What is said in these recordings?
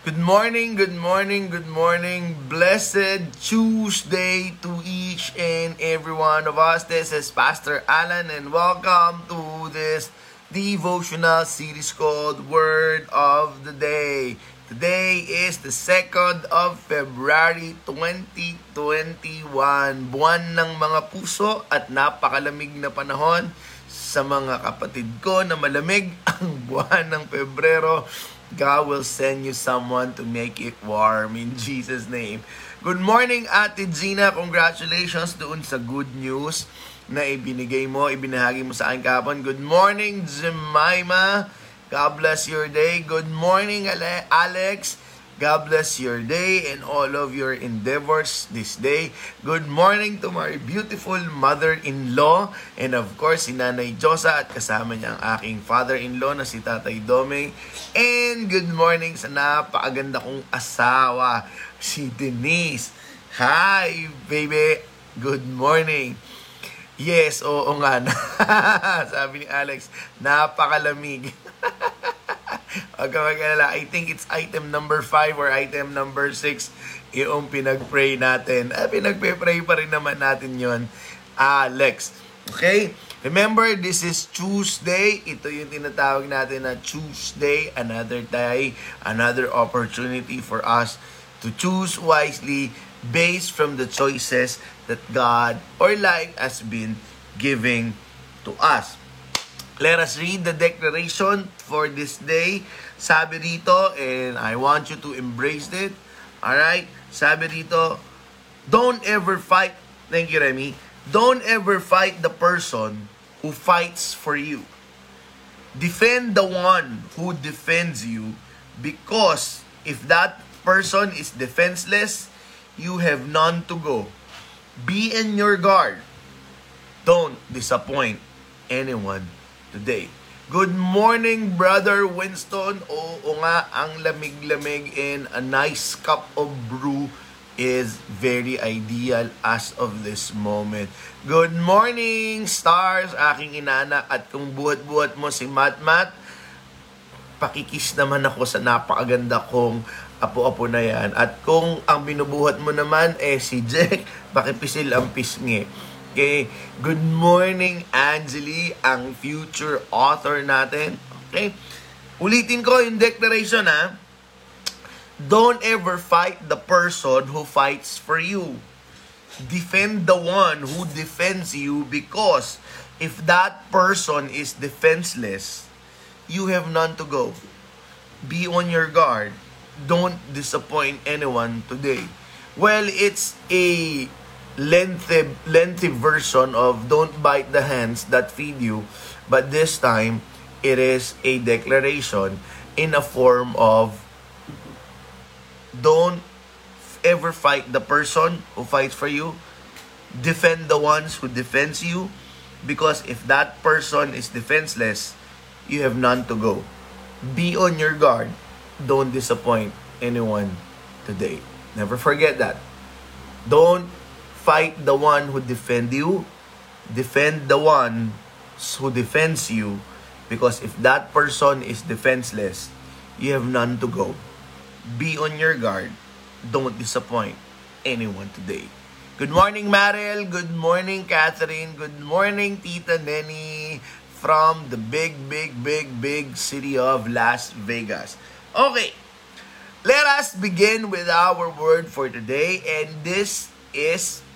Good morning, good morning, good morning. Blessed Tuesday to each and every one of us. This is Pastor Alan and welcome to this devotional series called Word of the Day. Today is the 2nd of February 2021. Buwan ng mga puso at napakalamig na panahon sa mga kapatid ko na malamig ang buwan ng Pebrero God will send you someone to make it warm in Jesus' name. Good morning, Ate Gina. Congratulations doon sa good news na ibinigay mo, ibinahagi mo sa akin kapon. Good morning, Jemima. God bless your day. Good morning, Alex. God bless your day and all of your endeavors this day. Good morning to my beautiful mother-in-law and of course si Nanay Josa at kasama niya ang aking father-in-law na si Tatay Dome. And good morning sa napakaganda kong asawa, si Denise. Hi, baby. Good morning. Yes, oo nga. Sabi ni Alex, napakalamig. Huwag ka mag-alala. I think it's item number 5 or item number 6 yung pinag-pray natin. Ah, pinag-pray pa rin naman natin yon Alex. Okay? Remember, this is Tuesday. Ito yung tinatawag natin na Tuesday. Another day, another opportunity for us to choose wisely based from the choices that God or life has been giving to us. Let us read the declaration for this day. Sabi rito, and I want you to embrace it. Alright? Sabi rito, don't ever fight, thank you Remy, don't ever fight the person who fights for you. Defend the one who defends you because if that person is defenseless, you have none to go. Be in your guard. Don't disappoint anyone today. Good morning, Brother Winston. Oo nga, ang lamig-lamig and a nice cup of brew is very ideal as of this moment. Good morning, stars, aking inanak. At kung buhat-buhat mo si Mat Mat, pakikis naman ako sa napakaganda kong apo-apo na yan. At kung ang binubuhat mo naman eh si Jack, pakipisil ang pisngi. Okay, good morning Angeli, ang future author natin. Okay, ulitin ko yung declaration ha. Don't ever fight the person who fights for you. Defend the one who defends you because if that person is defenseless, you have none to go. Be on your guard. Don't disappoint anyone today. Well, it's a lengthy, lengthy version of Don't Bite the Hands That Feed You, but this time, it is a declaration in a form of don't ever fight the person who fights for you. Defend the ones who defends you. Because if that person is defenseless, you have none to go. Be on your guard. Don't disappoint anyone today. Never forget that. Don't fight the one who defend you, defend the one who defends you, because if that person is defenseless, you have none to go. Be on your guard. Don't disappoint anyone today. Good morning, Mariel. Good morning, Catherine. Good morning, Tita Nenny from the big, big, big, big city of Las Vegas. Okay, let us begin with our word for today, and this is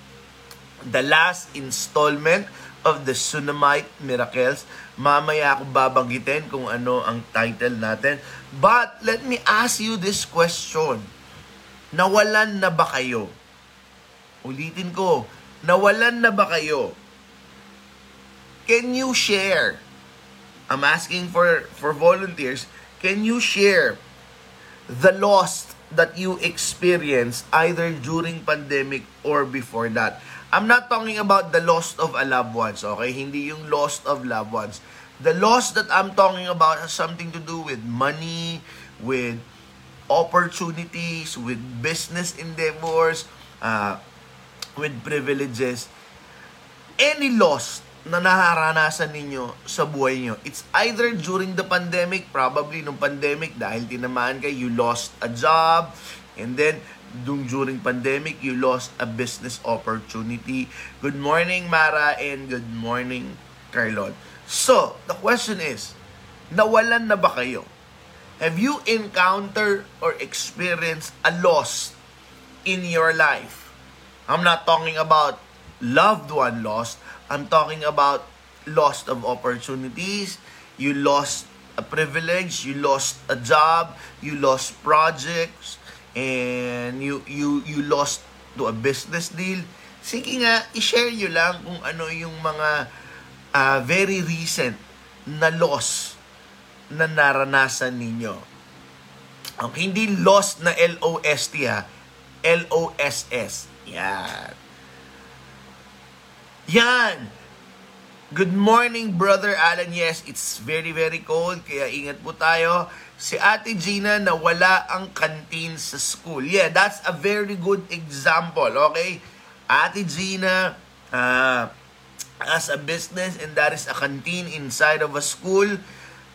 the last installment of the Sunamite Miracles. Mamaya ako babanggitin kung ano ang title natin. But let me ask you this question. Nawalan na ba kayo? Ulitin ko, nawalan na ba kayo? Can you share? I'm asking for for volunteers. Can you share the loss that you experienced either during pandemic or before that? I'm not talking about the loss of a loved ones, okay? Hindi yung loss of loved ones. The loss that I'm talking about has something to do with money, with opportunities, with business endeavors, uh, with privileges. Any loss na naharanasan ninyo sa buhay nyo. It's either during the pandemic, probably nung pandemic, dahil tinamaan kayo, you lost a job, and then dung during pandemic, you lost a business opportunity. Good morning, Mara, and good morning, Carlon. So, the question is, nawalan na ba kayo? Have you encountered or experienced a loss in your life? I'm not talking about loved one lost. I'm talking about loss of opportunities. You lost a privilege. You lost a job. You lost projects. And you, you, you lost to a business deal. Sige nga, i-share nyo lang kung ano yung mga uh, very recent na loss na naranasan ninyo. Okay, hindi lost na L-O-S-T ha. L-O-S-S. Yan. Yan. Good morning, Brother Alan. Yes, it's very, very cold, kaya ingat po tayo. Si Ate Gina na wala ang canteen sa school. Yeah, that's a very good example, okay? Ate Gina, uh, as a business and that is a canteen inside of a school,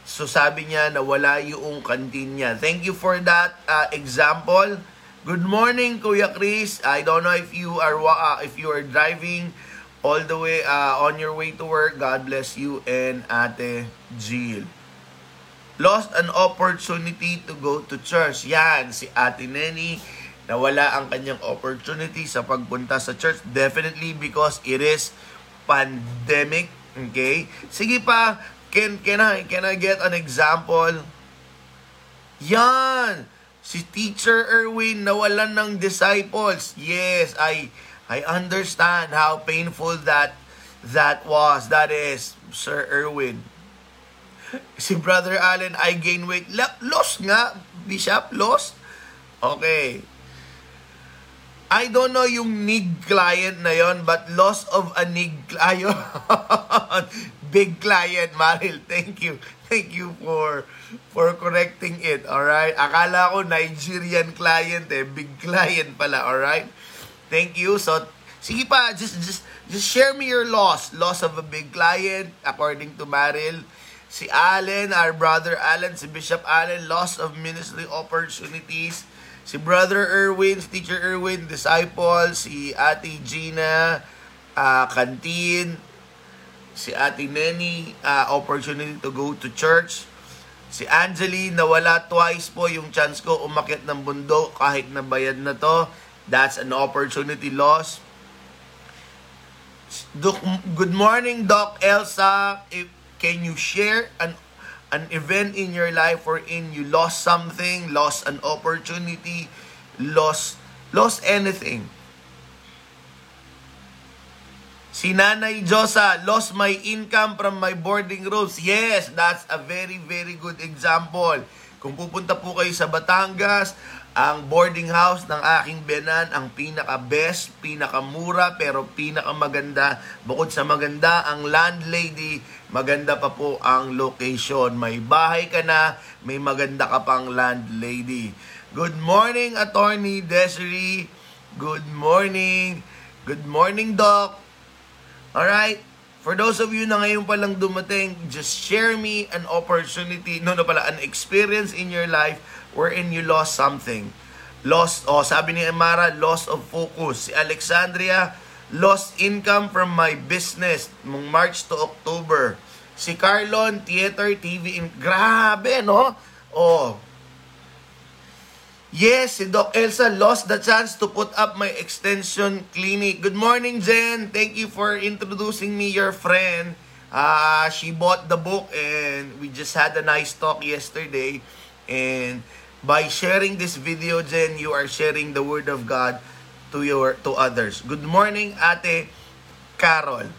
So sabi niya na wala yung canteen niya. Thank you for that uh, example. Good morning, Kuya Chris. I don't know if you are uh, if you are driving all the way uh, on your way to work. God bless you and Ate Jill. Lost an opportunity to go to church. Yan, si Ate Neni nawala ang kanyang opportunity sa pagpunta sa church. Definitely because it is pandemic. Okay? Sige pa, Can, can, I, can I get an example? Yan! Si Teacher Erwin nawalan ng disciples. Yes, I I understand how painful that that was. That is, Sir Erwin. Si Brother Allen, I gain weight. Lost nga, Bishop, lost. Okay. I don't know yung NIG client na yon but loss of a NIG client. Big client, Maril. Thank you. Thank you for for correcting it. All right? Akala ko Nigerian client eh. Big client pala. All right? Thank you. So, sige pa. Just, just, just share me your loss. Loss of a big client, according to Maril. Si Allen, our brother Allen, si Bishop Allen, loss of ministry opportunities si Brother Erwin, si Teacher Erwin, disciple, si Ate Gina, uh, canteen, si Ate Neni, uh, opportunity to go to church. Si Angeli, nawala twice po yung chance ko umakit ng bundok kahit nabayad na to. That's an opportunity loss. Good morning, Doc Elsa. If, can you share an an event in your life wherein you lost something, lost an opportunity, lost lost anything. Si Nanay Josa, lost my income from my boarding rooms. Yes, that's a very, very good example. Kung pupunta po kayo sa Batangas, ang boarding house ng aking benan, ang pinaka-best, pinaka-mura, pero pinaka-maganda. Bukod sa maganda, ang landlady, maganda pa po ang location. May bahay ka na, may maganda ka pang landlady. Good morning, Attorney Desiree. Good morning. Good morning, Doc. Alright? For those of you na ngayon pa lang dumating, just share me an opportunity, no, no pala, an experience in your life wherein you lost something. Lost, oh, sabi ni Amara, loss of focus. Si Alexandria, lost income from my business mong March to October. Si Carlon, theater, TV, in, grabe, no? Oh, Yes, si Doc Elsa lost the chance to put up my extension clinic. Good morning, Jen. Thank you for introducing me your friend. Uh, she bought the book and we just had a nice talk yesterday. And By sharing this video, Jen, you are sharing the Word of God to your to others. Good morning, Ate Carol.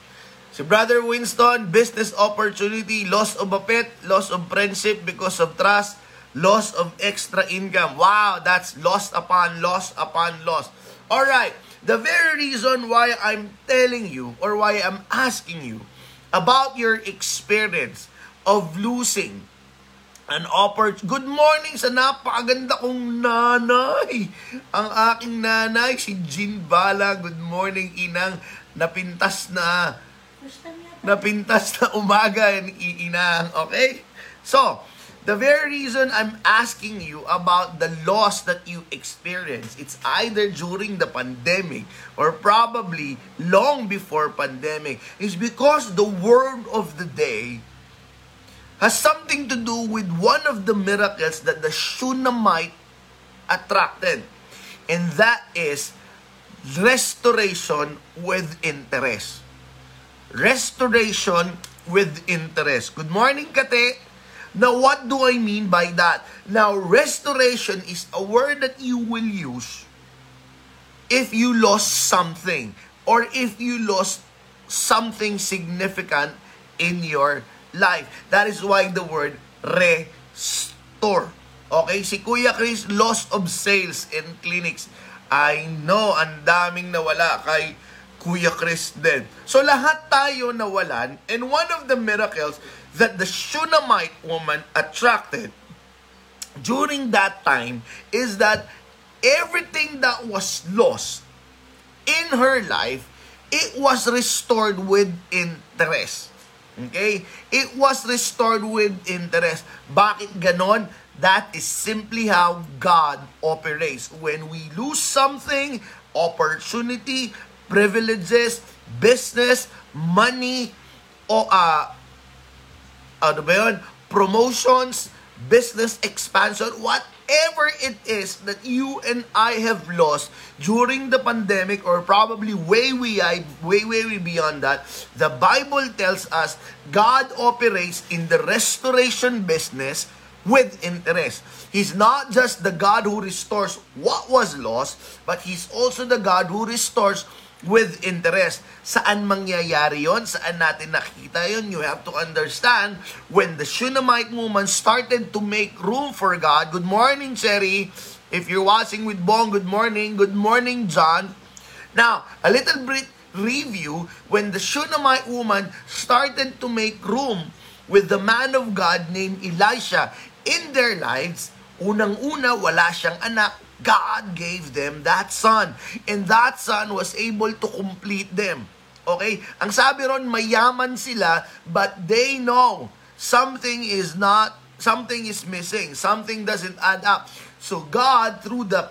Si Brother Winston, business opportunity, loss of a pet, loss of friendship because of trust, loss of extra income. Wow, that's loss upon loss upon loss. All right, the very reason why I'm telling you or why I'm asking you about your experience of losing an opportunity. Good morning sa napakaganda kong nanay. Ang aking nanay, si Jean Bala. Good morning, inang. Napintas na. Napintas na umaga and iinang. Okay? So, the very reason I'm asking you about the loss that you experience, it's either during the pandemic or probably long before pandemic, is because the word of the day has something to do with one of the miracles that the Shunammite attracted. And that is restoration with interest. Restoration with interest. Good morning, Kate. Now, what do I mean by that? Now, restoration is a word that you will use if you lost something or if you lost something significant in your life. That is why the word restore. Okay, si Kuya Chris, loss of sales in clinics. I know, ang daming nawala kay Kuya Chris din. So lahat tayo nawalan and one of the miracles that the Shunammite woman attracted during that time is that everything that was lost in her life, it was restored with interest. Okay? It was restored with interest. Bakit ganon? That is simply how God operates. When we lose something, opportunity, privileges, business, money, o uh, ano ba yun? Promotions, business expansion, what whatever it is that you and I have lost during the pandemic or probably way, way, way, way, way beyond that, the Bible tells us God operates in the restoration business with interest. He's not just the God who restores what was lost, but He's also the God who restores with interest. Saan mangyayari yon? Saan natin nakita yon? You have to understand, when the Shunammite woman started to make room for God, good morning, Cherry. If you're watching with Bong, good morning. Good morning, John. Now, a little bit review, when the Shunammite woman started to make room with the man of God named Elisha in their lives, unang-una, wala siyang anak, God gave them that son. And that son was able to complete them. Okay? Ang sabi ron, mayaman sila, but they know something is not, something is missing. Something doesn't add up. So God, through the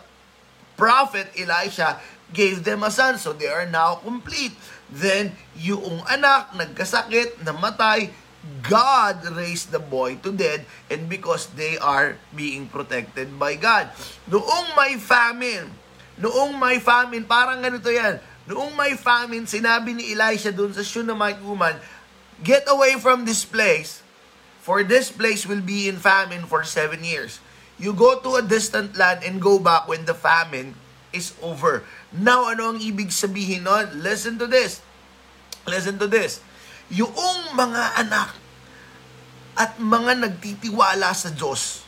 prophet Elisha, gave them a son. So they are now complete. Then, yung anak, nagkasakit, namatay, God raised the boy to dead and because they are being protected by God. Noong may famine, noong may famine, parang ganito yan, noong may famine, sinabi ni Elisha dun sa Shunammite woman, get away from this place, for this place will be in famine for seven years. You go to a distant land and go back when the famine is over. Now, ano ang ibig sabihin nun? Listen to this. Listen to this yung mga anak at mga nagtitiwala sa Diyos,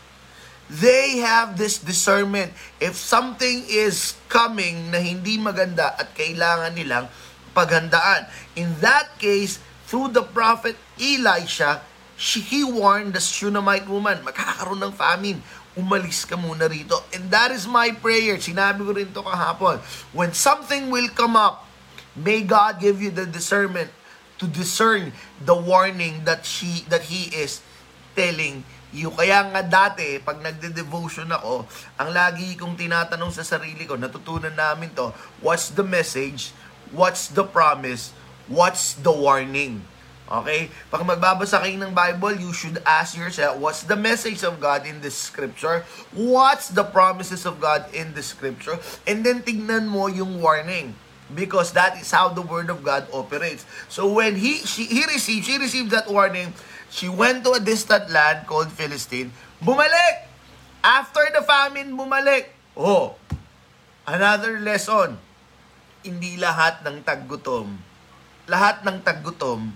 they have this discernment. If something is coming na hindi maganda at kailangan nilang paghandaan. In that case, through the prophet Elisha, she, he warned the Shunammite woman, magkakaroon ng famine. Umalis ka muna rito. And that is my prayer. Sinabi ko rin to kahapon. When something will come up, may God give you the discernment to discern the warning that she that he is telling you. Kaya nga dati, pag nagde-devotion ako, ang lagi kong tinatanong sa sarili ko, natutunan namin to, what's the message? What's the promise? What's the warning? Okay? Pag magbabasa kayo ng Bible, you should ask yourself, what's the message of God in this scripture? What's the promises of God in the scripture? And then tignan mo yung warning because that is how the word of God operates. So when he she, he received she received that warning, she went to a distant land called Philistine. Bumalik. After the famine, bumalik. Oh. Another lesson. Hindi lahat ng taggutom, lahat ng taggutom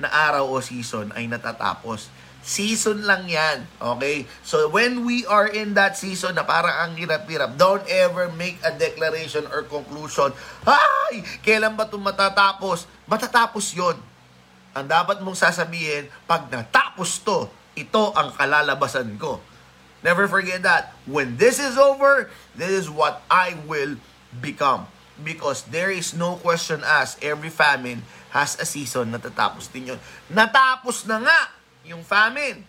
na araw o season ay natatapos Season lang yan. Okay? So, when we are in that season na parang ang hirap-hirap, don't ever make a declaration or conclusion, Ay! Kailan ba ito matatapos? Matatapos yon. Ang dapat mong sasabihin, pag natapos to, ito ang kalalabasan ko. Never forget that. When this is over, this is what I will become. Because there is no question asked. Every famine has a season. Natatapos din yun. Natapos na nga yung famine.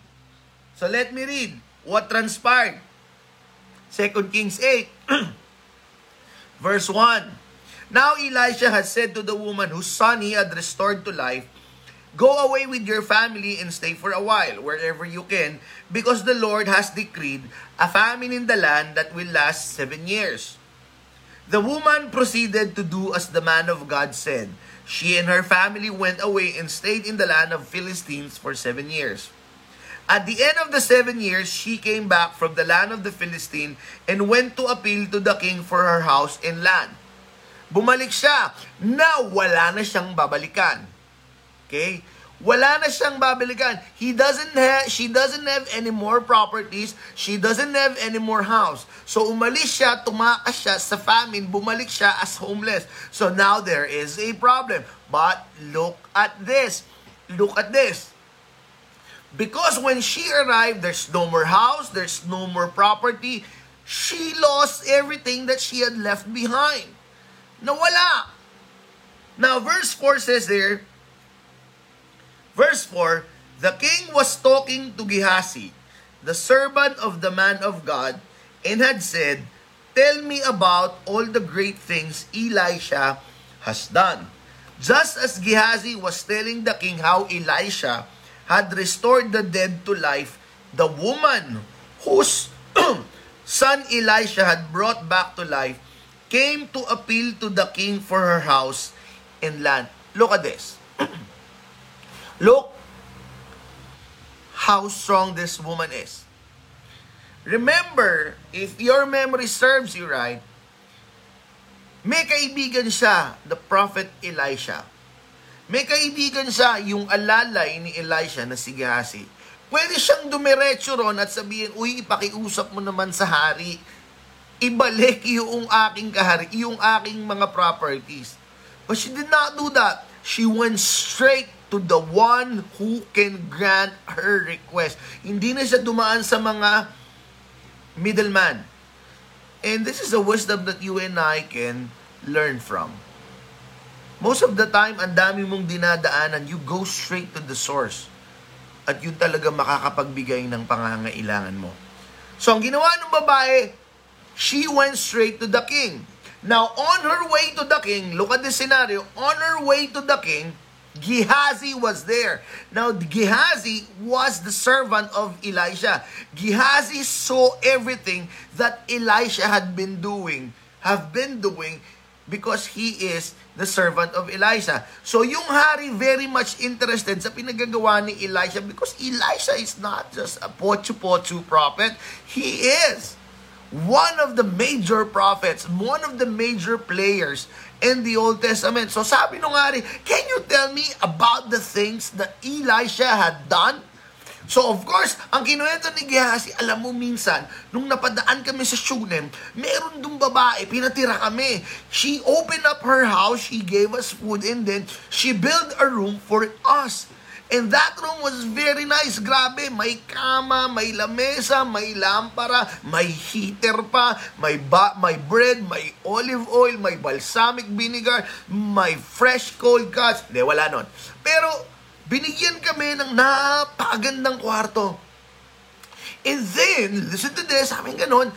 So let me read what transpired. 2 Kings 8, verse 1. Now Elisha had said to the woman whose son he had restored to life, Go away with your family and stay for a while, wherever you can, because the Lord has decreed a famine in the land that will last seven years. The woman proceeded to do as the man of God said. She and her family went away and stayed in the land of Philistines for seven years. At the end of the seven years, she came back from the land of the Philistine and went to appeal to the king for her house and land. Bumalik siya na wala na siyang babalikan. Okay? Wala na siyang babalikan. He doesn't have, she doesn't have any more properties. She doesn't have any more house. So umalis siya, tumakas siya sa famine, bumalik siya as homeless. So now there is a problem. But look at this. Look at this. Because when she arrived, there's no more house, there's no more property. She lost everything that she had left behind. Nawala. Now, verse 4 says there, verse 4, the king was talking to Gehazi, the servant of the man of God, and had said, Tell me about all the great things Elisha has done. Just as Gehazi was telling the king how Elisha had restored the dead to life, the woman whose son Elisha had brought back to life came to appeal to the king for her house and land. Look at this. Look how strong this woman is. Remember, if your memory serves you right, may kaibigan siya, the prophet Elisha. May kaibigan siya, yung alalay ni Elisha na si Gehazi. Pwede siyang dumiretso ron at sabihin, uy, ipakiusap mo naman sa hari. Ibalik yung aking kahari, yung aking mga properties. But she did not do that. She went straight to the one who can grant her request. Hindi na siya dumaan sa mga middleman. And this is a wisdom that you and I can learn from. Most of the time, ang dami mong dinadaanan, you go straight to the source. At yun talaga makakapagbigay ng pangangailangan mo. So, ang ginawa ng babae, she went straight to the king. Now, on her way to the king, look at the scenario, on her way to the king, Gehazi was there. Now, Gehazi was the servant of Elisha. Gehazi saw everything that Elisha had been doing, have been doing, because he is the servant of Elisha. So yung hari very much interested sa pinagagawa ni Elisha because Elisha is not just a pochu-pochu prophet. He is one of the major prophets, one of the major players in the Old Testament. So sabi nung hari, can you tell me about the things that Elisha had done? So of course, ang kinuwento ni Gehazi, alam mo minsan, nung napadaan kami sa Shunem, meron dong babae, pinatira kami. She opened up her house, she gave us food, and then she built a room for us. And that room was very nice. Grabe, may kama, may lamesa, may lampara, may heater pa, may ba, may bread, may olive oil, may balsamic vinegar, may fresh cold cuts. Hindi, wala nun. Pero Binigyan kami ng napakagandang kwarto. And then, listen to this, sabi ganon,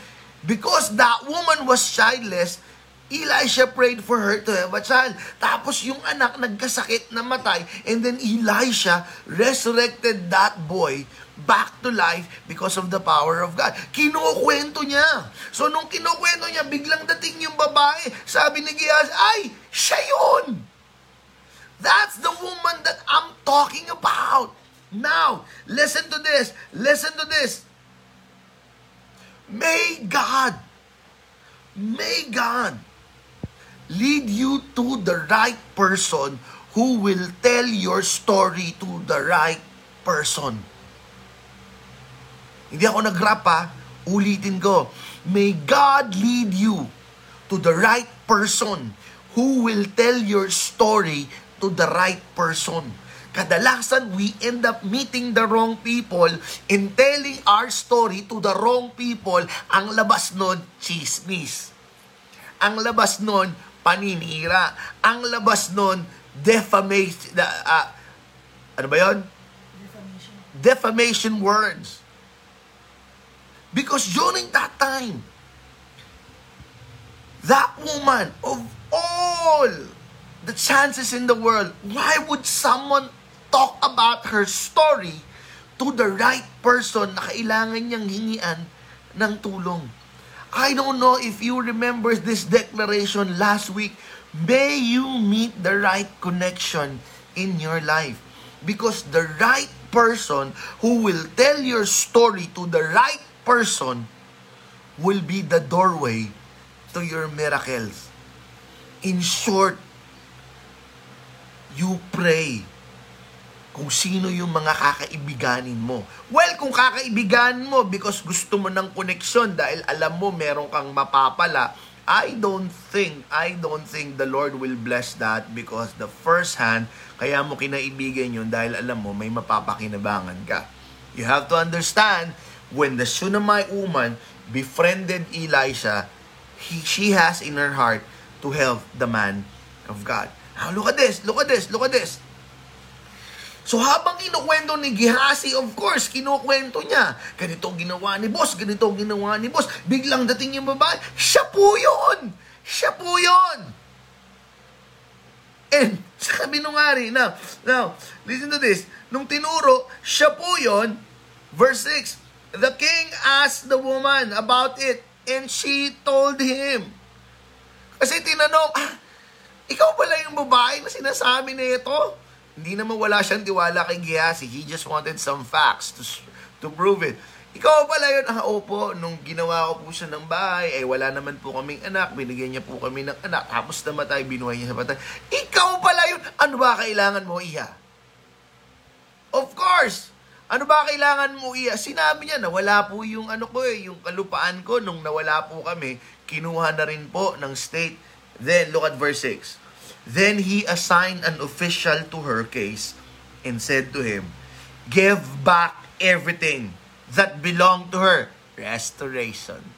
because that woman was childless, Elisha prayed for her to have a child. Tapos yung anak nagkasakit na matay, and then Elisha resurrected that boy back to life because of the power of God. Kinukwento niya. So nung kinukwento niya, biglang dating yung babae, sabi ni Gehazi, ay, siya yun! That's the woman that I'm talking about. Now, listen to this. Listen to this. May God, may God lead you to the right person who will tell your story to the right person. Hindi ako nag-rap ha. Ulitin ko. May God lead you to the right person who will tell your story to the right person. Kadalasan, we end up meeting the wrong people and telling our story to the wrong people. Ang labas nun, chismis. Ang labas nun, paninira. Ang labas nun, defamation, uh, ano ba yon? Defamation. Defamation words. Because during that time, that woman, of all the chances in the world, why would someone talk about her story to the right person na kailangan niyang hingian ng tulong? I don't know if you remember this declaration last week. May you meet the right connection in your life. Because the right person who will tell your story to the right person will be the doorway to your miracles. In short, you pray kung sino yung mga kakaibiganin mo. Well, kung kakaibiganin mo because gusto mo ng koneksyon dahil alam mo meron kang mapapala, I don't think, I don't think the Lord will bless that because the first hand, kaya mo kinaibigan yun dahil alam mo may mapapakinabangan ka. You have to understand, when the Shunammite woman befriended Elisha, he, she has in her heart to help the man of God. Now, look at this, look at this, look at this. So habang kinukwento ni Gihasi, of course, kinukwento niya. Ganito ang ginawa ni boss, ganito ang ginawa ni boss. Biglang dating yung babae, siya po yun! Siya po yun! And sabi nung hari, now, now, listen to this. Nung tinuro, siya po yun, verse 6, The king asked the woman about it, and she told him. Kasi tinanong, ah, ikaw pala yung babae na sinasabi na ito? Hindi naman wala siyang tiwala kay Giasi. He just wanted some facts to, to prove it. Ikaw pala yun. Ah, opo, nung ginawa ko po siya ng bahay, eh wala naman po kaming anak. Binigyan niya po kami ng anak. Tapos namatay, binuhay niya sa patay. Ikaw pala yun. Ano ba kailangan mo, Iha? Of course. Ano ba kailangan mo, Iha? Sinabi niya na wala po yung ano ko eh, yung kalupaan ko nung nawala po kami. Kinuha na rin po ng state. Then, look at verse 6. Then he assigned an official to her case and said to him, Give back everything that belonged to her. Restoration.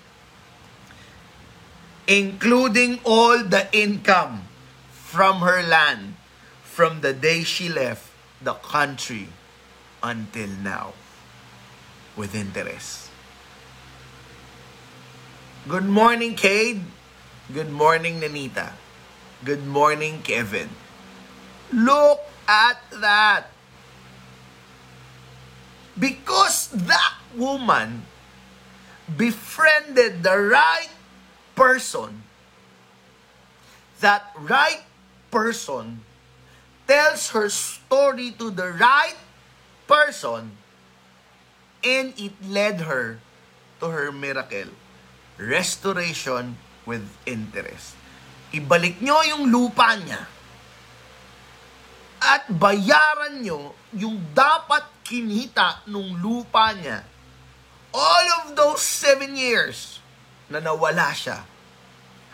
Including all the income from her land from the day she left the country until now with interest. Good morning, Cade. Good morning, Nanita. Good morning, Kevin. Look at that. Because that woman befriended the right person, that right person tells her story to the right person, and it led her to her miracle, restoration with interest. Ibalik nyo yung lupa niya at bayaran nyo yung dapat kinita nung lupa niya all of those seven years na nawala siya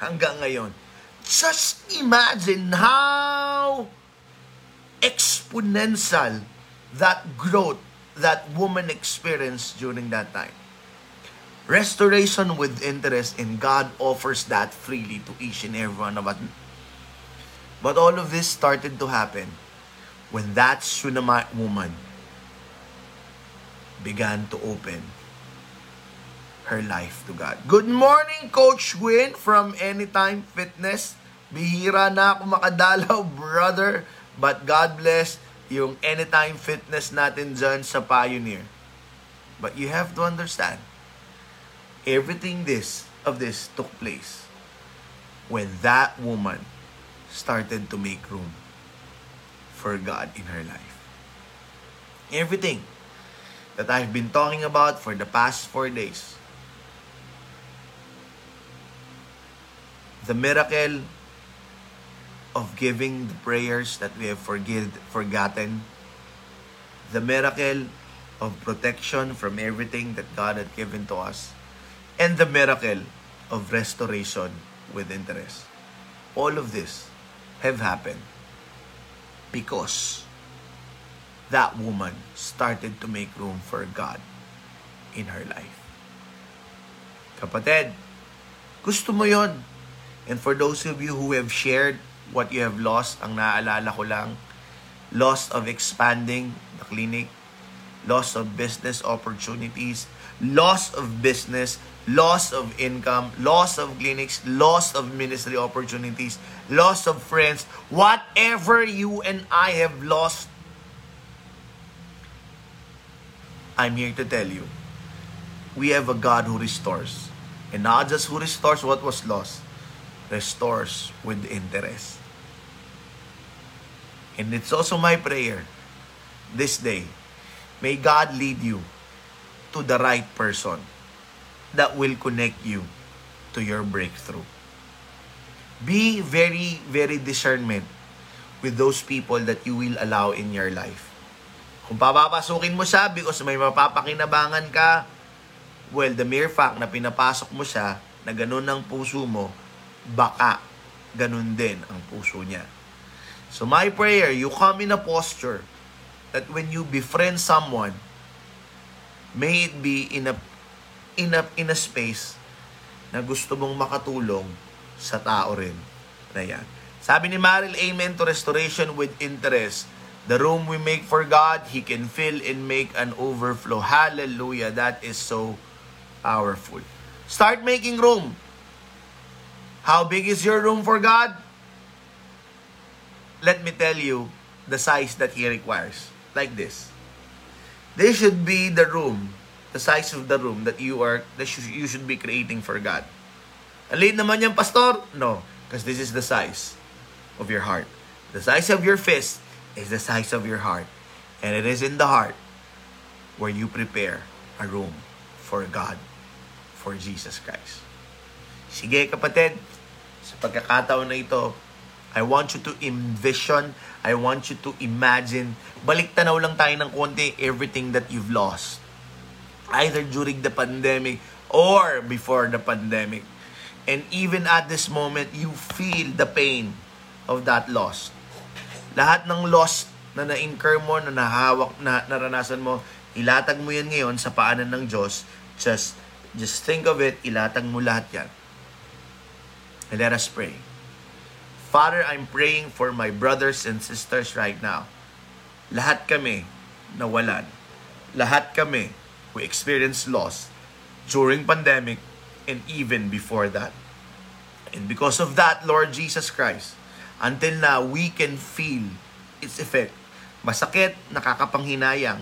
hanggang ngayon. Just imagine how exponential that growth that woman experienced during that time. Restoration with interest and God offers that freely to each and every one of us. But all of this started to happen when that Shunammite woman began to open her life to God. Good morning, Coach Gwen from Anytime Fitness. Bihira na ako makadalaw, brother. But God bless yung Anytime Fitness natin dyan sa Pioneer. But you have to understand, everything this of this took place when that woman started to make room for God in her life. Everything that I've been talking about for the past four days. The miracle of giving the prayers that we have forgive, forgotten. The miracle of protection from everything that God had given to us and the miracle of restoration with interest. All of this have happened because that woman started to make room for God in her life. Kapatid, gusto mo yon? And for those of you who have shared what you have lost, ang naaalala ko lang, loss of expanding the clinic, loss of business opportunities, loss of business, loss of income, loss of clinics, loss of ministry opportunities, loss of friends, whatever you and I have lost, I'm here to tell you, we have a God who restores. And not just who restores what was lost, restores with interest. And it's also my prayer this day, may God lead you to the right person that will connect you to your breakthrough. Be very, very discernment with those people that you will allow in your life. Kung papapasukin mo siya because may mapapakinabangan ka, well, the mere fact na pinapasok mo siya na ganun ang puso mo, baka ganun din ang puso niya. So my prayer, you come in a posture that when you befriend someone, may it be in a in a in a space na gusto mong makatulong sa tao rin na yan. Sabi ni Maril, Amen to restoration with interest. The room we make for God, He can fill and make an overflow. Hallelujah. That is so powerful. Start making room. How big is your room for God? Let me tell you the size that He requires. Like this. This should be the room, the size of the room that you are, that you should be creating for God. Liit naman yan, pastor? No, because this is the size of your heart. The size of your fist is the size of your heart. And it is in the heart where you prepare a room for God, for Jesus Christ. Sige kapatid, sa pagkakataon na ito, I want you to envision, I want you to imagine, balik tanaw lang tayo ng konti everything that you've lost. Either during the pandemic or before the pandemic. And even at this moment, you feel the pain of that loss. Lahat ng loss na na-incur mo, na nahawak, na naranasan mo, ilatag mo yan ngayon sa paanan ng Diyos. Just, just think of it, ilatag mo lahat yan. And let us pray. Father, I'm praying for my brothers and sisters right now. Lahat kami nawalan. Lahat kami who experienced loss during pandemic and even before that. And because of that, Lord Jesus Christ, until now, we can feel its effect. Masakit, nakakapanghinayang.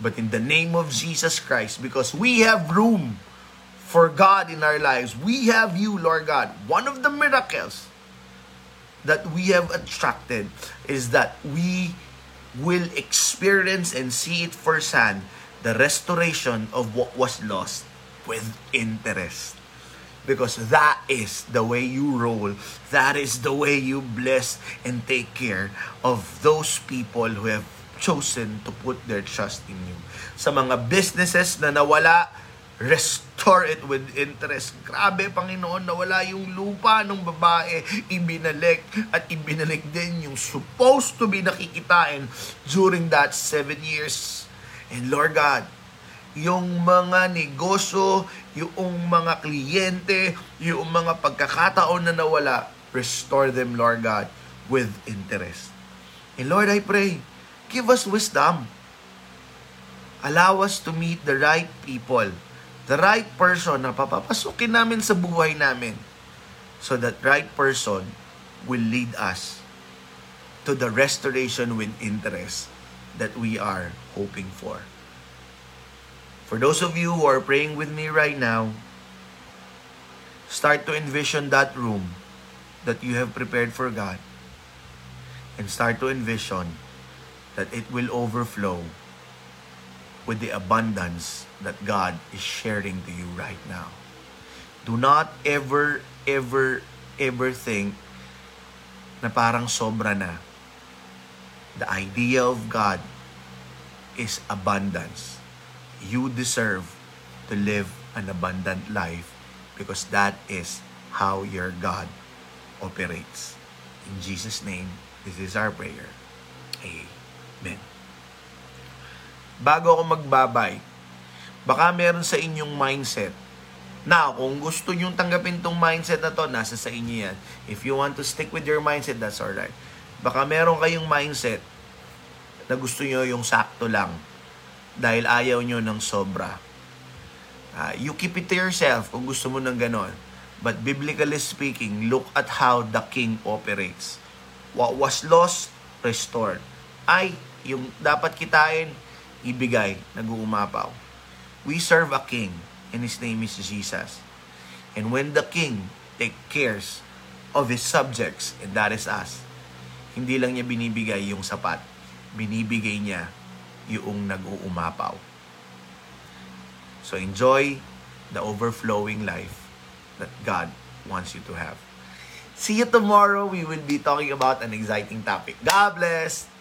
But in the name of Jesus Christ, because we have room for God in our lives, we have you, Lord God. One of the miracles that we have attracted is that we will experience and see it firsthand the restoration of what was lost with interest. Because that is the way you roll. That is the way you bless and take care of those people who have chosen to put their trust in you. Sa mga businesses na nawala, restore it with interest. Grabe, Panginoon, nawala yung lupa ng babae, ibinalik at ibinalik din yung supposed to be nakikitain during that seven years. And Lord God, yung mga negosyo, yung mga kliyente, yung mga pagkakataon na nawala, restore them, Lord God, with interest. And Lord, I pray, give us wisdom. Allow us to meet the right people the right person na papapasukin namin sa buhay namin so that right person will lead us to the restoration with interest that we are hoping for. For those of you who are praying with me right now, start to envision that room that you have prepared for God and start to envision that it will overflow with the abundance that God is sharing to you right now. Do not ever, ever, ever think na parang sobra na. The idea of God is abundance. You deserve to live an abundant life because that is how your God operates. In Jesus' name, this is our prayer. Amen. Bago ako magbabay, baka meron sa inyong mindset Now, kung gusto nyong tanggapin tong mindset na to, nasa sa inyo yan. If you want to stick with your mindset, that's alright. Baka meron kayong mindset na gusto nyo yung sakto lang dahil ayaw nyo ng sobra. Uh, you keep it to yourself kung gusto mo ng ganon. But biblically speaking, look at how the king operates. What was lost, restored. Ay, yung dapat kitain, ibigay, nag-uumapaw. We serve a king and His name is Jesus. And when the King take cares of His subjects, and that is us, hindi lang niya binibigay yung sapat, binibigay niya yung nag-uumapaw. So enjoy the overflowing life that God wants you to have. See you tomorrow. We will be talking about an exciting topic. God bless!